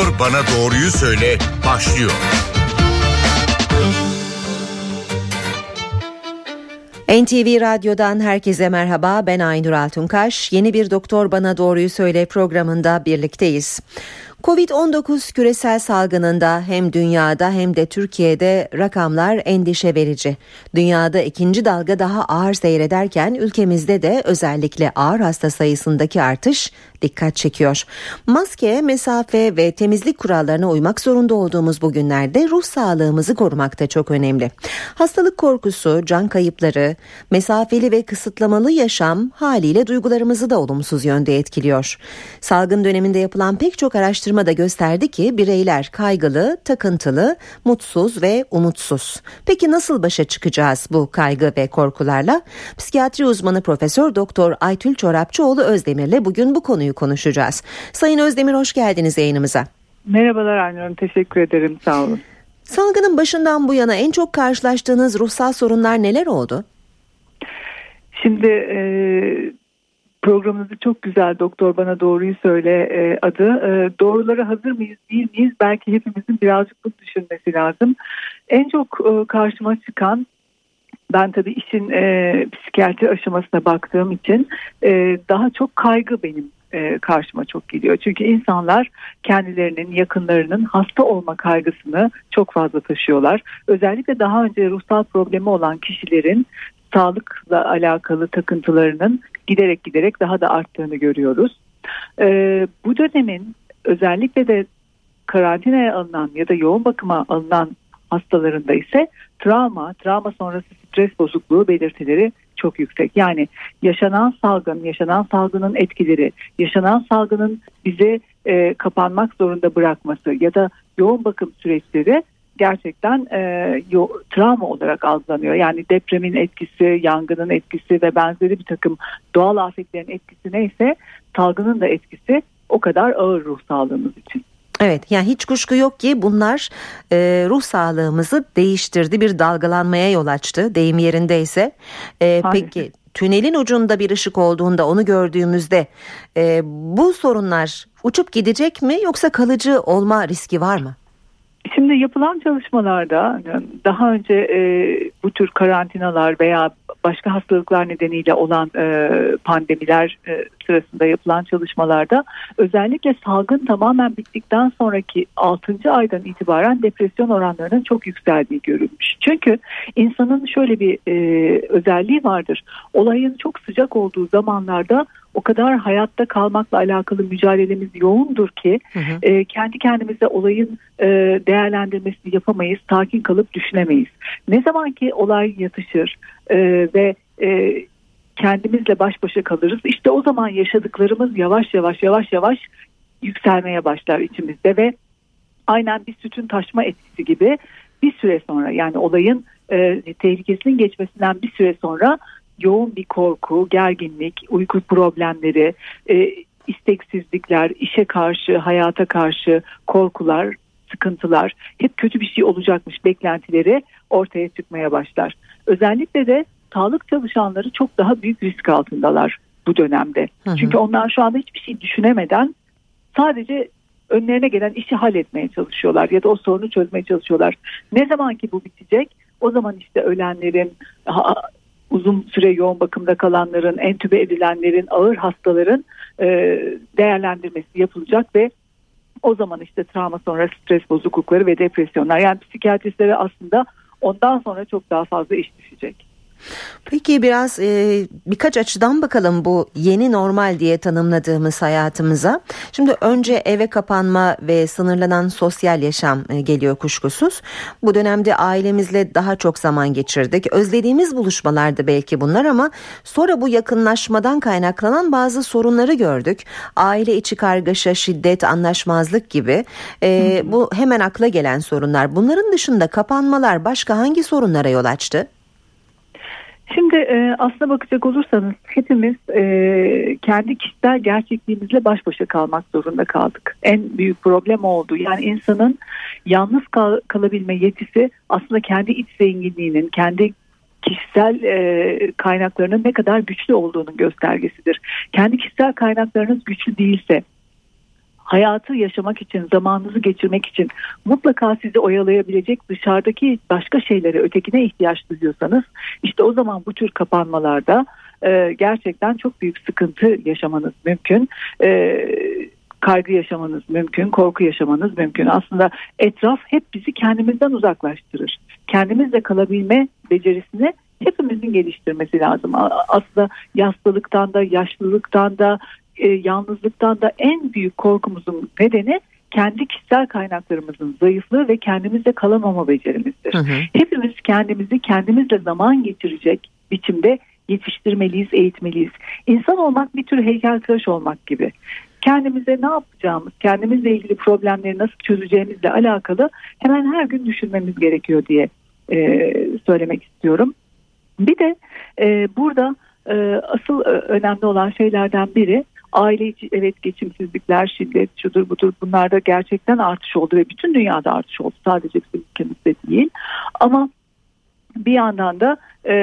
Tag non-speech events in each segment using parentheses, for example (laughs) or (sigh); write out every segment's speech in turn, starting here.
Doktor Bana Doğruyu Söyle başlıyor. NTV Radyo'dan herkese merhaba ben Aynur Altunkaş. Yeni bir Doktor Bana Doğruyu Söyle programında birlikteyiz. Covid-19 küresel salgınında hem dünyada hem de Türkiye'de rakamlar endişe verici. Dünyada ikinci dalga daha ağır seyrederken ülkemizde de özellikle ağır hasta sayısındaki artış dikkat çekiyor. Maske, mesafe ve temizlik kurallarına uymak zorunda olduğumuz bu günlerde ruh sağlığımızı korumak da çok önemli. Hastalık korkusu, can kayıpları, mesafeli ve kısıtlamalı yaşam haliyle duygularımızı da olumsuz yönde etkiliyor. Salgın döneminde yapılan pek çok araştırma da gösterdi ki bireyler kaygılı, takıntılı, mutsuz ve umutsuz. Peki nasıl başa çıkacağız bu kaygı ve korkularla? Psikiyatri uzmanı Profesör Doktor Aytül Çorapçıoğlu Özdemir'le bugün bu konuyu konuşacağız. Sayın Özdemir hoş geldiniz yayınımıza. Merhabalar Aynur teşekkür ederim sağ olun. Salgının başından bu yana en çok karşılaştığınız ruhsal sorunlar neler oldu? Şimdi e, programınızı çok güzel doktor bana doğruyu söyle e, adı. E, doğrulara hazır mıyız değil miyiz? Belki hepimizin birazcık bu düşünmesi lazım. En çok e, karşıma çıkan ben tabii işin e, psikiyatri aşamasına baktığım için e, daha çok kaygı benim e, karşıma çok geliyor. Çünkü insanlar kendilerinin yakınlarının hasta olma kaygısını çok fazla taşıyorlar. Özellikle daha önce ruhsal problemi olan kişilerin sağlıkla alakalı takıntılarının giderek giderek daha da arttığını görüyoruz. E, bu dönemin özellikle de karantinaya alınan ya da yoğun bakıma alınan hastalarında ise travma, travma sonrası stres bozukluğu belirtileri çok yüksek. Yani yaşanan salgın, yaşanan salgının etkileri, yaşanan salgının bize e, kapanmak zorunda bırakması ya da yoğun bakım süreçleri gerçekten e, yo, travma olarak algılanıyor. Yani depremin etkisi, yangının etkisi ve benzeri bir takım doğal afetlerin etkisi neyse salgının da etkisi o kadar ağır ruh sağlığımız için. Evet yani hiç kuşku yok ki bunlar e, ruh sağlığımızı değiştirdi bir dalgalanmaya yol açtı deyim yerindeyse. E, peki tünelin ucunda bir ışık olduğunda onu gördüğümüzde e, bu sorunlar uçup gidecek mi yoksa kalıcı olma riski var mı? Şimdi yapılan çalışmalarda daha önce e, bu tür karantinalar veya başka hastalıklar nedeniyle olan e, pandemiler e, sırasında yapılan çalışmalarda özellikle salgın tamamen bittikten sonraki 6. aydan itibaren depresyon oranlarının çok yükseldiği görülmüş. Çünkü insanın şöyle bir e, özelliği vardır. Olayın çok sıcak olduğu zamanlarda o kadar hayatta kalmakla alakalı mücadelemiz yoğundur ki hı hı. E, kendi kendimize olayın e, değerlendirmesini yapamayız, sakin kalıp düşünemeyiz. Ne zaman ki olay yatışır e, ve e, kendimizle baş başa kalırız, işte o zaman yaşadıklarımız yavaş yavaş yavaş yavaş yükselmeye başlar içimizde ve aynen bir sütün taşma etkisi gibi bir süre sonra yani olayın e, tehlikesinin geçmesinden bir süre sonra yoğun bir korku, gerginlik, uyku problemleri, e, isteksizlikler, işe karşı, hayata karşı korkular, sıkıntılar, hep kötü bir şey olacakmış beklentileri ortaya çıkmaya başlar. Özellikle de sağlık çalışanları çok daha büyük risk altındalar bu dönemde. Hı hı. Çünkü onlar şu anda hiçbir şey düşünemeden sadece önlerine gelen işi halletmeye çalışıyorlar ya da o sorunu çözmeye çalışıyorlar. Ne zaman ki bu bitecek o zaman işte ölenlerin uzun süre yoğun bakımda kalanların, entübe edilenlerin, ağır hastaların e, değerlendirmesi yapılacak ve o zaman işte travma sonra stres bozuklukları ve depresyonlar yani psikiyatristlere aslında ondan sonra çok daha fazla iş düşecek. Peki biraz e, birkaç açıdan bakalım bu yeni normal diye tanımladığımız hayatımıza. Şimdi önce eve kapanma ve sınırlanan sosyal yaşam e, geliyor kuşkusuz. Bu dönemde ailemizle daha çok zaman geçirdik. Özlediğimiz buluşmalardı belki bunlar ama sonra bu yakınlaşmadan kaynaklanan bazı sorunları gördük. Aile içi kargaşa, şiddet, anlaşmazlık gibi. E, bu hemen akla gelen sorunlar. Bunların dışında kapanmalar başka hangi sorunlara yol açtı? Şimdi e, aslına bakacak olursanız hepimiz e, kendi kişisel gerçekliğimizle baş başa kalmak zorunda kaldık. En büyük problem oldu. Yani insanın yalnız kal- kalabilme yetisi aslında kendi iç zenginliğinin, kendi kişisel e, kaynaklarının ne kadar güçlü olduğunun göstergesidir. Kendi kişisel kaynaklarınız güçlü değilse hayatı yaşamak için, zamanınızı geçirmek için mutlaka sizi oyalayabilecek dışarıdaki başka şeylere, ötekine ihtiyaç duyuyorsanız işte o zaman bu tür kapanmalarda e, gerçekten çok büyük sıkıntı yaşamanız mümkün. E, kaygı yaşamanız mümkün, korku yaşamanız mümkün. Aslında etraf hep bizi kendimizden uzaklaştırır. Kendimizle kalabilme becerisini hepimizin geliştirmesi lazım. Aslında yaşlılıktan da, yaşlılıktan da, e, yalnızlıktan da en büyük korkumuzun nedeni kendi kişisel kaynaklarımızın zayıflığı ve kendimizle kalamama becerimizdir. Hı hı. Hepimiz kendimizi kendimizle zaman geçirecek biçimde yetiştirmeliyiz, eğitmeliyiz. İnsan olmak bir tür heykeltıraş olmak gibi. Kendimize ne yapacağımız, kendimizle ilgili problemleri nasıl çözeceğimizle alakalı hemen her gün düşünmemiz gerekiyor diye e, söylemek istiyorum. Bir de e, burada e, asıl e, önemli olan şeylerden biri aile içi evet geçimsizlikler, şiddet, şudur budur bunlarda gerçekten artış oldu ve bütün dünyada artış oldu. Sadece bizim ülkemizde değil. Ama bir yandan da e,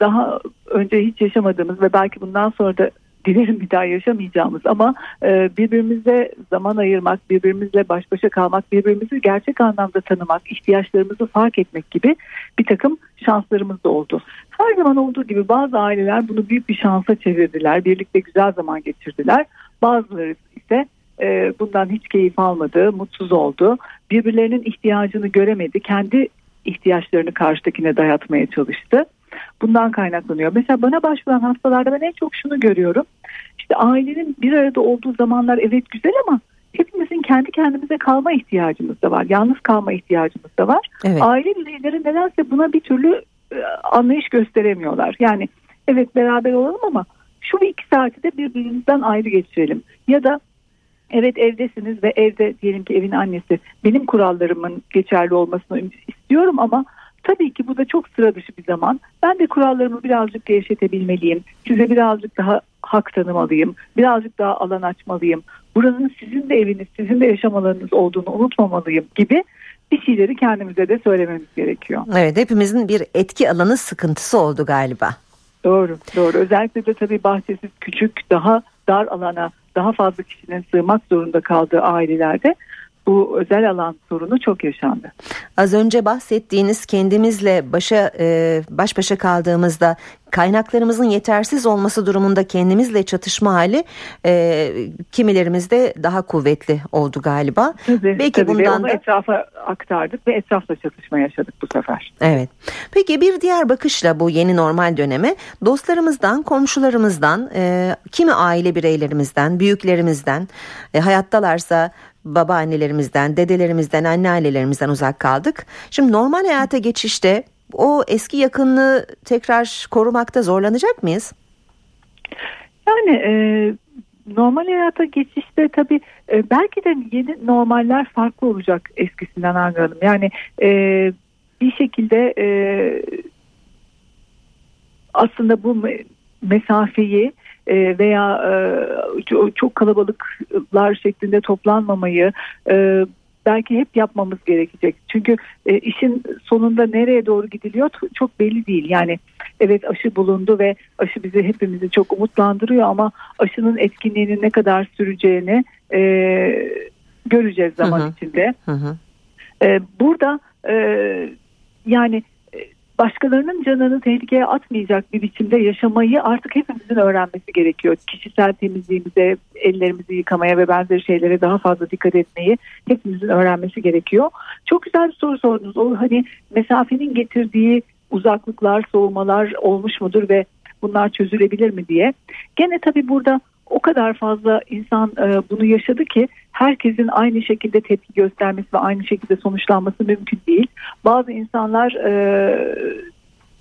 daha önce hiç yaşamadığımız ve belki bundan sonra da dilerim bir daha yaşamayacağımız ama e, birbirimize zaman ayırmak, birbirimizle baş başa kalmak, birbirimizi gerçek anlamda tanımak, ihtiyaçlarımızı fark etmek gibi bir takım şanslarımız da oldu. Her zaman olduğu gibi bazı aileler bunu büyük bir şansa çevirdiler, birlikte güzel zaman geçirdiler. Bazıları ise e, bundan hiç keyif almadı, mutsuz oldu, birbirlerinin ihtiyacını göremedi, kendi ihtiyaçlarını karşıdakine dayatmaya çalıştı bundan kaynaklanıyor. Mesela bana başvuran hastalarda ben en çok şunu görüyorum. İşte ailenin bir arada olduğu zamanlar evet güzel ama hepimizin kendi kendimize kalma ihtiyacımız da var. Yalnız kalma ihtiyacımız da var. Evet. Aile bireyleri nedense buna bir türlü e, anlayış gösteremiyorlar. Yani evet beraber olalım ama şu iki saati de birbirimizden ayrı geçirelim. Ya da evet evdesiniz ve evde diyelim ki evin annesi benim kurallarımın geçerli olmasını istiyorum ama Tabii ki bu da çok sıra dışı bir zaman. Ben de kurallarımı birazcık gevşetebilmeliyim. Size birazcık daha hak tanımalıyım. Birazcık daha alan açmalıyım. Buranın sizin de eviniz, sizin de yaşam alanınız olduğunu unutmamalıyım gibi bir şeyleri kendimize de söylememiz gerekiyor. Evet hepimizin bir etki alanı sıkıntısı oldu galiba. Doğru, doğru. Özellikle de tabii bahçesiz küçük, daha dar alana daha fazla kişinin sığmak zorunda kaldığı ailelerde bu özel alan sorunu çok yaşandı. Az önce bahsettiğiniz kendimizle başa e, baş başa kaldığımızda kaynaklarımızın yetersiz olması durumunda kendimizle çatışma hali e, kimilerimizde daha kuvvetli oldu galiba. Tabii, Belki tabii bundan da etrafa aktardık ve etrafla çatışma yaşadık bu sefer. Evet. Peki bir diğer bakışla bu yeni normal döneme dostlarımızdan, komşularımızdan, e, kimi aile bireylerimizden, büyüklerimizden e, hayattalarsa babaannelerimizden, dedelerimizden, anneannelerimizden uzak kaldık. Şimdi normal hayata geçişte o eski yakınlığı tekrar korumakta zorlanacak mıyız? Yani e, normal hayata geçişte tabii e, belki de yeni normaller farklı olacak eskisinden Hanım. Yani e, bir şekilde e, aslında bu mesafeyi e, veya e, çok kalabalıklar şeklinde toplanmamayı e, belki hep yapmamız gerekecek. Çünkü işin sonunda nereye doğru gidiliyor çok belli değil. Yani evet aşı bulundu ve aşı bizi hepimizi çok umutlandırıyor ama aşının etkinliğinin ne kadar süreceğini göreceğiz zaman hı hı. içinde. Hı hı. burada yani başkalarının canını tehlikeye atmayacak bir biçimde yaşamayı artık hepimizin öğrenmesi gerekiyor. Kişisel temizliğimize, ellerimizi yıkamaya ve benzeri şeylere daha fazla dikkat etmeyi hepimizin öğrenmesi gerekiyor. Çok güzel bir soru sordunuz. O hani mesafenin getirdiği uzaklıklar, soğumalar olmuş mudur ve bunlar çözülebilir mi diye. Gene tabii burada o kadar fazla insan e, bunu yaşadı ki herkesin aynı şekilde tepki göstermesi ve aynı şekilde sonuçlanması mümkün değil. Bazı insanlar e,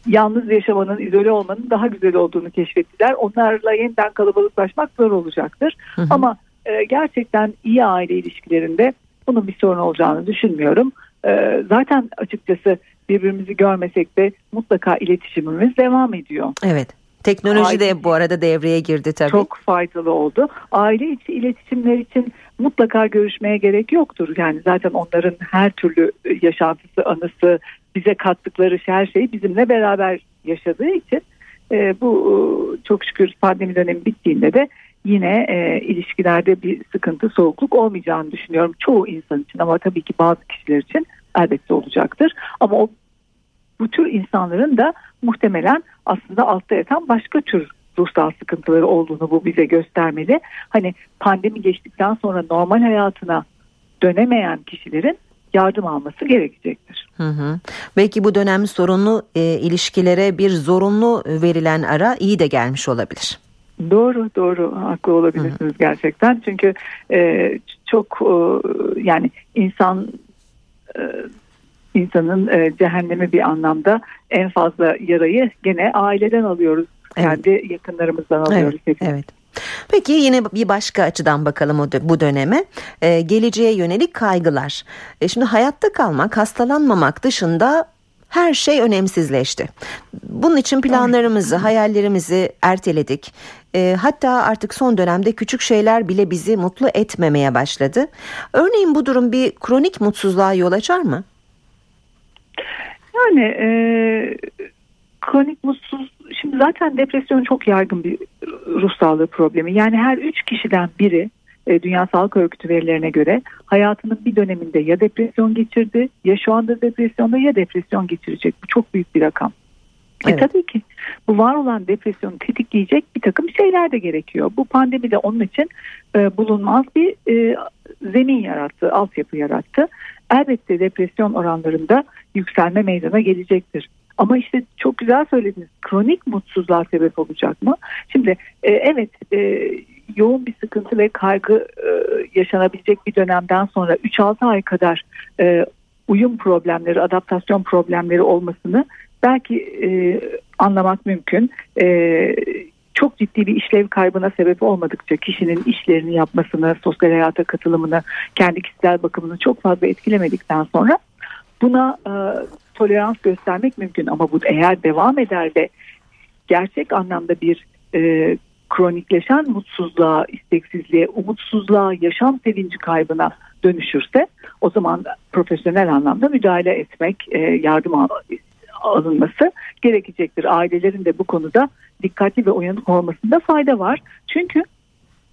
yalnız yaşamanın, izole olmanın daha güzel olduğunu keşfettiler. Onlarla yeniden kalabalıklaşmak zor olacaktır. Hı hı. Ama e, gerçekten iyi aile ilişkilerinde bunun bir sorun olacağını düşünmüyorum. E, zaten açıkçası birbirimizi görmesek de mutlaka iletişimimiz devam ediyor. Evet. Teknoloji Aile de bu arada devreye girdi tabii. Çok faydalı oldu. Aile içi iletişimler için mutlaka görüşmeye gerek yoktur. Yani zaten onların her türlü yaşantısı, anısı, bize kattıkları her şey bizimle beraber yaşadığı için e, bu e, çok şükür pandemi dönemi bittiğinde de yine e, ilişkilerde bir sıkıntı, soğukluk olmayacağını düşünüyorum. Çoğu insan için ama tabii ki bazı kişiler için elbette olacaktır. Ama o bu tür insanların da muhtemelen aslında altta yatan başka tür ruhsal sıkıntıları olduğunu bu bize göstermeli. Hani pandemi geçtikten sonra normal hayatına dönemeyen kişilerin yardım alması gerekecektir. Hı hı. Belki bu dönem sorunlu e, ilişkilere bir zorunlu verilen ara iyi de gelmiş olabilir. Doğru doğru haklı olabilirsiniz hı hı. gerçekten çünkü e, çok e, yani insan e, insanın e, cehennemi bir anlamda en fazla yarayı gene aileden alıyoruz. Evet. Kendi yakınlarımızdan alıyoruz. Evet, evet. Peki yine bir başka açıdan bakalım bu döneme. Ee, geleceğe yönelik kaygılar. E şimdi hayatta kalmak, hastalanmamak dışında her şey önemsizleşti. Bunun için planlarımızı, hayallerimizi erteledik. E, hatta artık son dönemde küçük şeyler bile bizi mutlu etmemeye başladı. Örneğin bu durum bir kronik mutsuzluğa yol açar mı? Yani e, kronik mutsuz şimdi zaten depresyon çok yaygın bir ruh sağlığı problemi. Yani her üç kişiden biri e, Dünya Sağlık Örgütü verilerine göre hayatının bir döneminde ya depresyon geçirdi ya şu anda depresyonda ya depresyon geçirecek. Bu çok büyük bir rakam. E, evet. E tabii ki bu var olan depresyonu tetikleyecek bir takım şeyler de gerekiyor. Bu pandemi de onun için e, bulunmaz bir e, zemin yarattı, altyapı yarattı. Elbette depresyon oranlarında yükselme meydana gelecektir. Ama işte çok güzel söylediniz. Kronik mutsuzluğa sebep olacak mı? Şimdi e, evet e, yoğun bir sıkıntı ve kaygı e, yaşanabilecek bir dönemden sonra 3-6 ay kadar e, uyum problemleri, adaptasyon problemleri olmasını belki e, anlamak mümkün. E, çok ciddi bir işlev kaybına sebep olmadıkça kişinin işlerini yapmasını, sosyal hayata katılımını, kendi kişisel bakımını çok fazla etkilemedikten sonra buna e, tolerans göstermek mümkün ama bu eğer devam eder ve gerçek anlamda bir e, kronikleşen mutsuzluğa, isteksizliğe, umutsuzluğa, yaşam sevinci kaybına dönüşürse o zaman profesyonel anlamda müdahale etmek, e, yardım al alınması gerekecektir. Ailelerin de bu konuda dikkatli ve uyanık olmasında fayda var. Çünkü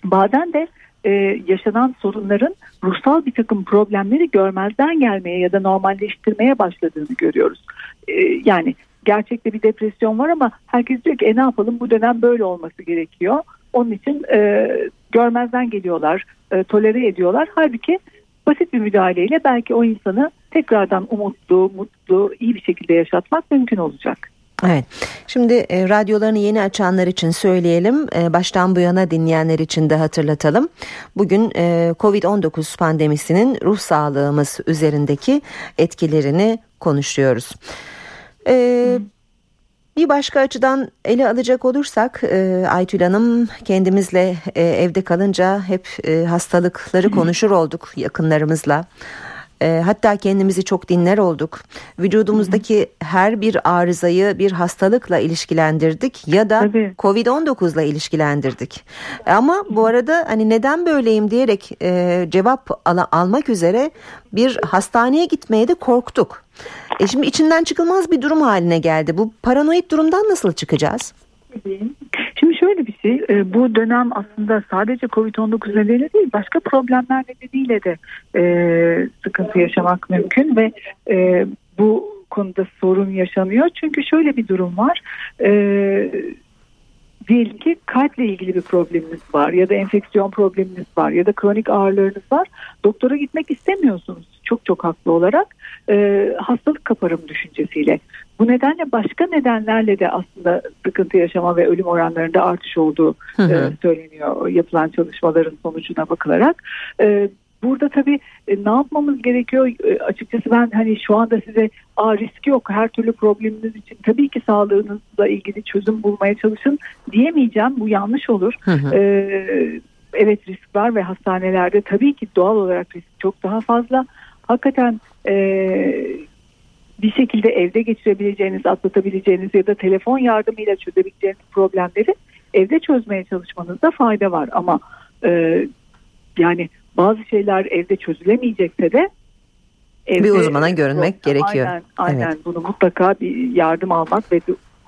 bazen de e, yaşanan sorunların ruhsal bir takım problemleri görmezden gelmeye ya da normalleştirmeye başladığını görüyoruz. E, yani gerçekte bir depresyon var ama herkes diyor ki e ne yapalım bu dönem böyle olması gerekiyor. Onun için e, görmezden geliyorlar, e, tolere ediyorlar. Halbuki basit bir müdahaleyle belki o insanı tekrardan umutlu, mutlu, iyi bir şekilde yaşatmak mümkün olacak. Evet. Şimdi e, radyolarını yeni açanlar için söyleyelim. E, baştan bu yana dinleyenler için de hatırlatalım. Bugün e, Covid-19 pandemisinin ruh sağlığımız üzerindeki etkilerini konuşuyoruz. E, bir başka açıdan ele alacak olursak e, Aytül Hanım kendimizle e, evde kalınca hep e, hastalıkları konuşur olduk yakınlarımızla. E, hatta kendimizi çok dinler olduk. Vücudumuzdaki her bir arızayı bir hastalıkla ilişkilendirdik ya da Covid-19 ile ilişkilendirdik. Ama bu arada hani neden böyleyim diyerek e, cevap al- almak üzere bir hastaneye gitmeye de korktuk. E şimdi içinden çıkılmaz bir durum haline geldi. Bu paranoid durumdan nasıl çıkacağız? Şimdi şöyle bir şey, e, bu dönem aslında sadece Covid-19 nedeniyle değil, başka problemler nedeniyle de e, sıkıntı yaşamak mümkün ve e, bu konuda sorun yaşanıyor. Çünkü şöyle bir durum var. E, diyelim ki kalple ilgili bir probleminiz var ya da enfeksiyon probleminiz var ya da kronik ağrılarınız var. Doktora gitmek istemiyorsunuz çok çok haklı olarak e, hastalık kaparım düşüncesiyle. Bu nedenle başka nedenlerle de aslında sıkıntı yaşama ve ölüm oranlarında artış olduğu hı hı. E, söyleniyor yapılan çalışmaların sonucuna bakılarak. E, Burada tabii e, ne yapmamız gerekiyor? E, açıkçası ben hani şu anda size Aa, riski yok her türlü probleminiz için tabii ki sağlığınızla ilgili çözüm bulmaya çalışın diyemeyeceğim. Bu yanlış olur. Hı hı. E, evet risk var ve hastanelerde tabii ki doğal olarak risk çok daha fazla. Hakikaten e, bir şekilde evde geçirebileceğiniz, atlatabileceğiniz ya da telefon yardımıyla çözebileceğiniz problemleri evde çözmeye çalışmanızda fayda var. Ama e, yani bazı şeyler evde çözülemeyecekse de evde, bir uzmana görünmek yok, gerekiyor. Aynen, aynen evet. bunu mutlaka bir yardım almak ve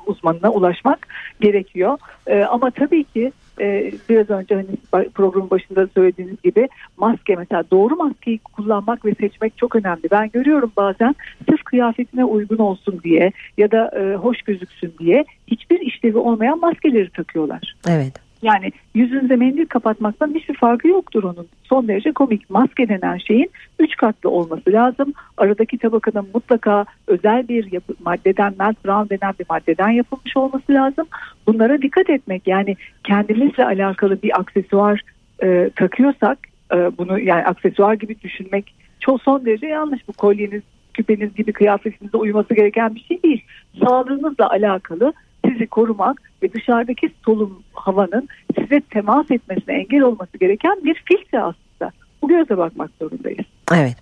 uzmanına ulaşmak gerekiyor. Ee, ama tabii ki e, biraz önce hani programın başında söylediğiniz gibi maske mesela doğru maskeyi kullanmak ve seçmek çok önemli. Ben görüyorum bazen sırf kıyafetine uygun olsun diye ya da e, hoş gözüksün diye hiçbir işlevi olmayan maskeleri takıyorlar. Evet. Yani yüzünüze mendil kapatmaktan hiçbir farkı yoktur onun. Son derece komik. Maske denen şeyin üç katlı olması lazım. Aradaki tabakanın mutlaka özel bir yapı, maddeden, melt brown denen bir maddeden yapılmış olması lazım. Bunlara dikkat etmek yani kendimizle alakalı bir aksesuar e, takıyorsak e, bunu yani aksesuar gibi düşünmek çok son derece yanlış. Bu kolyeniz, küpeniz gibi kıyafetinize uyması gereken bir şey değil. Sağlığınızla alakalı sizi korumak ve dışarıdaki solum havanın size temas etmesine engel olması gereken bir filtre aslında. Bu göze bakmak zorundayız. Evet.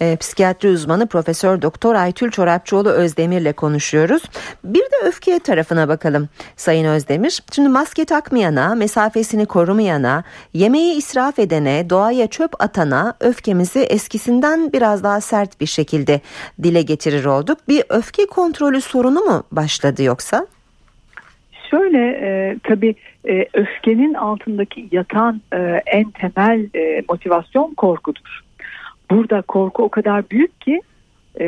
E, psikiyatri uzmanı Profesör Doktor Aytül Çorapçıoğlu Özdemir'le konuşuyoruz. Bir de öfke tarafına bakalım Sayın Özdemir. Şimdi maske takmayana, mesafesini korumayana, yemeği israf edene, doğaya çöp atana öfkemizi eskisinden biraz daha sert bir şekilde dile getirir olduk. Bir öfke kontrolü sorunu mu başladı yoksa? Şöyle e, tabii e, öfkenin altındaki yatan e, en temel e, motivasyon korkudur. Burada korku o kadar büyük ki e,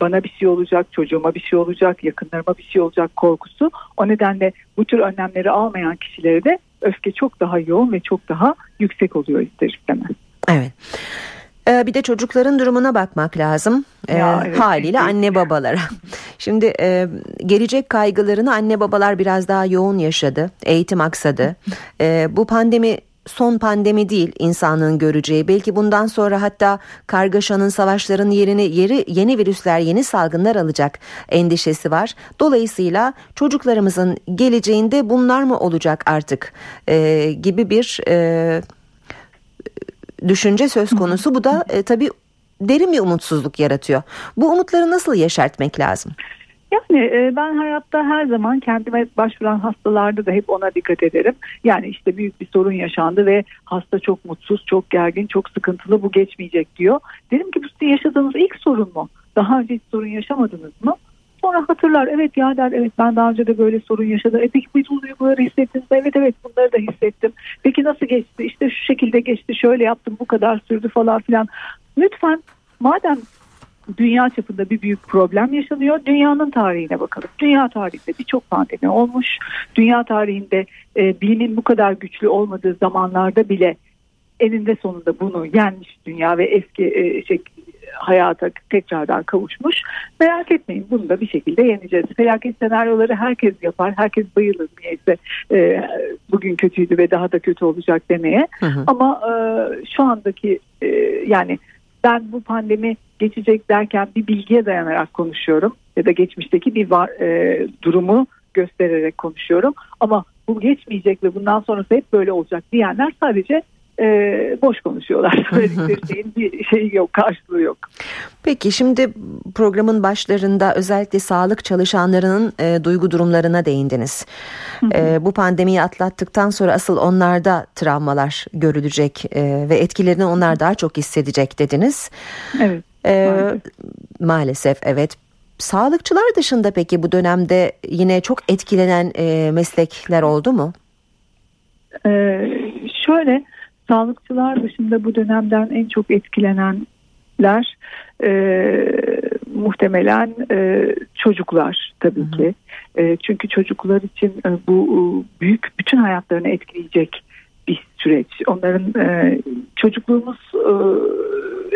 bana bir şey olacak, çocuğuma bir şey olacak, yakınlarıma bir şey olacak korkusu. O nedenle bu tür önlemleri almayan kişilerde öfke çok daha yoğun ve çok daha yüksek oluyor ister istemez. Evet. Ee, bir de çocukların durumuna bakmak lazım. Ee, ya, evet. Haliyle anne babalara. (laughs) Şimdi e, gelecek kaygılarını anne babalar biraz daha yoğun yaşadı. Eğitim aksadı. E, bu pandemi son pandemi değil insanlığın göreceği. Belki bundan sonra hatta kargaşanın, savaşların yerini yeri yeni virüsler, yeni salgınlar alacak endişesi var. Dolayısıyla çocuklarımızın geleceğinde bunlar mı olacak artık e, gibi bir e, düşünce söz konusu. Bu da e, tabii derin bir umutsuzluk yaratıyor. Bu umutları nasıl yaşartmak lazım? Yani e, ben hayatta her zaman kendime başvuran hastalarda da hep ona dikkat ederim. Yani işte büyük bir sorun yaşandı ve hasta çok mutsuz, çok gergin, çok sıkıntılı bu geçmeyecek diyor. Dedim ki bu sizin yaşadığınız ilk sorun mu? Daha önce hiç sorun yaşamadınız mı? Sonra hatırlar evet ya der evet ben daha önce de böyle sorun yaşadım. E peki bu duyguları hissettiniz Evet evet bunları da hissettim. Peki nasıl geçti? İşte şu şekilde geçti şöyle yaptım bu kadar sürdü falan filan. Lütfen madem dünya çapında bir büyük problem yaşanıyor. Dünyanın tarihine bakalım. Dünya tarihinde birçok pandemi olmuş. Dünya tarihinde e, bilimin bu kadar güçlü olmadığı zamanlarda bile eninde sonunda bunu yenmiş dünya ve eski e, şey, hayata tekrardan kavuşmuş. Merak etmeyin bunu da bir şekilde yeneceğiz. Felaket senaryoları herkes yapar. Herkes bayılır niyeyse e, bugün kötüydü ve daha da kötü olacak demeye. Hı hı. Ama e, şu andaki e, yani ben bu pandemi geçecek derken bir bilgiye dayanarak konuşuyorum ya da geçmişteki bir var, e, durumu göstererek konuşuyorum. Ama bu geçmeyecek ve bundan sonrası hep böyle olacak diyenler sadece e, boş konuşuyorlar. (laughs) Söyledikleri şeyin bir şeyi yok, karşılığı yok. Peki şimdi programın başlarında özellikle sağlık çalışanlarının e, duygu durumlarına değindiniz. E, bu pandemiyi atlattıktan sonra asıl onlarda travmalar görülecek e, ve etkilerini onlar daha çok hissedecek dediniz. Evet. E, maalesef. maalesef evet. Sağlıkçılar dışında peki bu dönemde yine çok etkilenen e, meslekler oldu mu? Ee, şöyle Sağlıkçılar dışında bu dönemden en çok etkilenenler e, muhtemelen e, çocuklar tabii hı hı. ki. E, çünkü çocuklar için e, bu e, büyük bütün hayatlarını etkileyecek süreç. Onların e, çocukluğumuz e,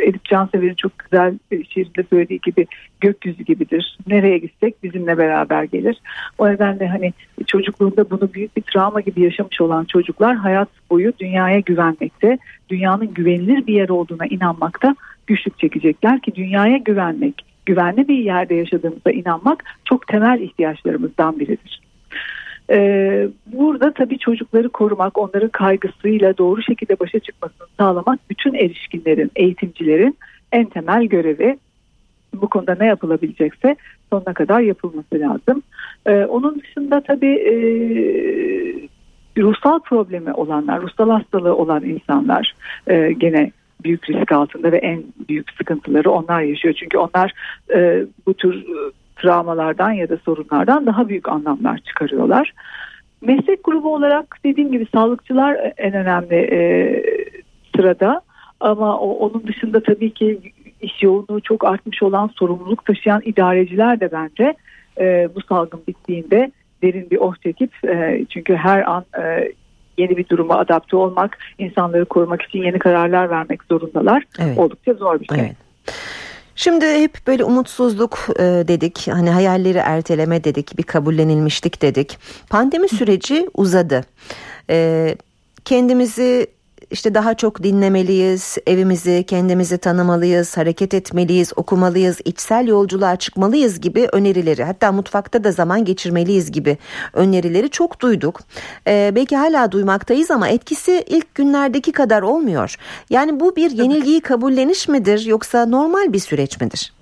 Edip Cansever'in çok güzel şiirinde söylediği gibi gökyüzü gibidir. Nereye gitsek bizimle beraber gelir. O nedenle hani çocukluğunda bunu büyük bir travma gibi yaşamış olan çocuklar hayat boyu dünyaya güvenmekte, dünyanın güvenilir bir yer olduğuna inanmakta güçlük çekecekler ki dünyaya güvenmek, güvenli bir yerde yaşadığımıza inanmak çok temel ihtiyaçlarımızdan biridir. Ee, burada tabii çocukları korumak, onların kaygısıyla doğru şekilde başa çıkmasını sağlamak bütün erişkinlerin, eğitimcilerin en temel görevi. Bu konuda ne yapılabilecekse sonuna kadar yapılması lazım. Ee, onun dışında tabii e, ruhsal problemi olanlar, ruhsal hastalığı olan insanlar e, gene büyük risk altında ve en büyük sıkıntıları onlar yaşıyor. Çünkü onlar e, bu tür travmalardan ya da sorunlardan daha büyük anlamlar çıkarıyorlar. Meslek grubu olarak dediğim gibi sağlıkçılar en önemli e, sırada. Ama o, onun dışında tabii ki iş yoğunluğu çok artmış olan sorumluluk taşıyan idareciler de bence e, bu salgın bittiğinde derin bir oh çekip e, çünkü her an e, yeni bir duruma adapte olmak, insanları korumak için yeni kararlar vermek zorundalar. Evet. Oldukça zor bir şey. Evet. Şimdi hep böyle umutsuzluk e, dedik, hani hayalleri erteleme dedik, bir kabullenilmişlik dedik. Pandemi süreci uzadı. E, kendimizi işte daha çok dinlemeliyiz, evimizi kendimizi tanımalıyız, hareket etmeliyiz, okumalıyız, içsel yolculuğa çıkmalıyız gibi önerileri hatta mutfakta da zaman geçirmeliyiz gibi önerileri çok duyduk. Ee, belki hala duymaktayız ama etkisi ilk günlerdeki kadar olmuyor. Yani bu bir yenilgiyi kabulleniş midir yoksa normal bir süreç midir?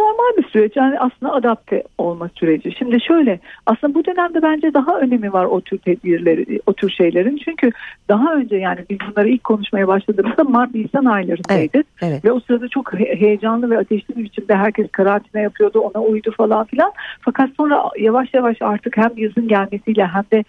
Normal bir süreç yani aslında adapte olma süreci. Şimdi şöyle aslında bu dönemde bence daha önemi var o tür tedbirleri, o tür şeylerin. Çünkü daha önce yani biz bunları ilk konuşmaya başladığımızda Mart Nisan aylarındaydık. Evet, evet. Ve o sırada çok heyecanlı ve ateşli bir biçimde herkes karantina yapıyordu, ona uydu falan filan. Fakat sonra yavaş yavaş artık hem yazın gelmesiyle hem de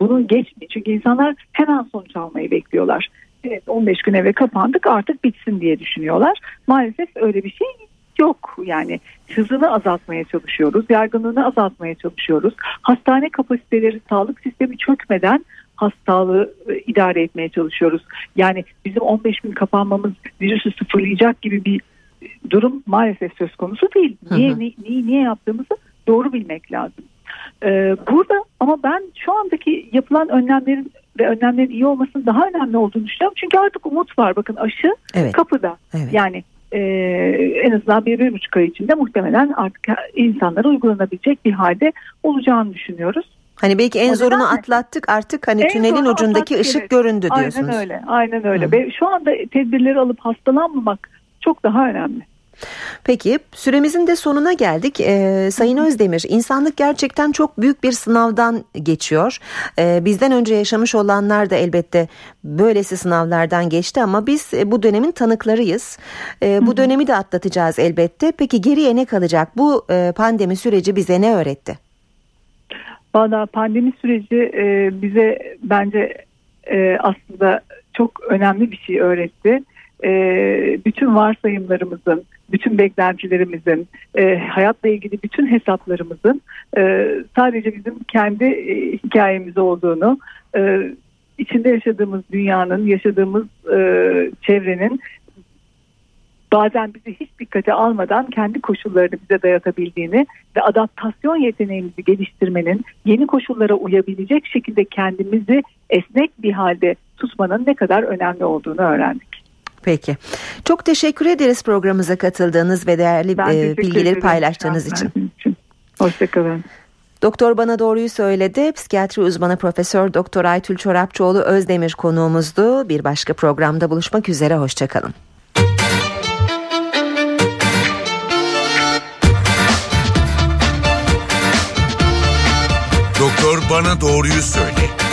bunun geçmiyor. Çünkü insanlar hemen sonuç almayı bekliyorlar. Evet 15 gün eve kapandık artık bitsin diye düşünüyorlar. Maalesef öyle bir şey yok. Yani hızını azaltmaya çalışıyoruz, yaygınlığını azaltmaya çalışıyoruz. Hastane kapasiteleri sağlık sistemi çökmeden hastalığı e, idare etmeye çalışıyoruz. Yani bizim 15 gün kapanmamız virüsü sıfırlayacak gibi bir durum maalesef söz konusu değil. Niye, hı hı. niye, niye yaptığımızı doğru bilmek lazım. Ee, burada ama ben şu andaki yapılan önlemlerin ve önlemlerin iyi olmasının daha önemli olduğunu düşünüyorum. Çünkü artık umut var. Bakın aşı evet. kapıda. Evet. Yani e, en azından bir, bir buçuk ay içinde muhtemelen artık insanlara uygulanabilecek bir halde olacağını düşünüyoruz. Hani belki en zorunu atlattık artık hani tünelin ucundaki ışık evet. göründü diyorsunuz. Aynen öyle. Aynen öyle. Hı. Ve şu anda tedbirleri alıp hastalanmamak çok daha önemli. Peki süremizin de sonuna geldik. Ee, Sayın Özdemir, insanlık gerçekten çok büyük bir sınavdan geçiyor. Ee, bizden önce yaşamış olanlar da elbette böylesi sınavlardan geçti ama biz e, bu dönemin tanıklarıyız. Ee, bu dönemi de atlatacağız elbette. Peki geriye ne kalacak? Bu e, pandemi süreci bize ne öğretti? Valla pandemi süreci e, bize bence e, aslında çok önemli bir şey öğretti. E, bütün varsayımlarımızın, bütün beklentilerimizin, e, hayatla ilgili bütün hesaplarımızın e, sadece bizim kendi e, hikayemiz olduğunu, e, içinde yaşadığımız dünyanın, yaşadığımız e, çevrenin bazen bizi hiç dikkate almadan kendi koşullarını bize dayatabildiğini ve adaptasyon yeteneğimizi geliştirmenin, yeni koşullara uyabilecek şekilde kendimizi esnek bir halde tutmanın ne kadar önemli olduğunu öğrendik. Peki. Çok teşekkür ederiz programımıza katıldığınız ve değerli e, bilgileri paylaştığınız için. için. Hoşçakalın. Doktor bana doğruyu söyledi. Psikiyatri uzmanı Profesör Doktor Aytül Çorapçıoğlu Özdemir konuğumuzdu. Bir başka programda buluşmak üzere. Hoşçakalın. Doktor bana doğruyu söyle.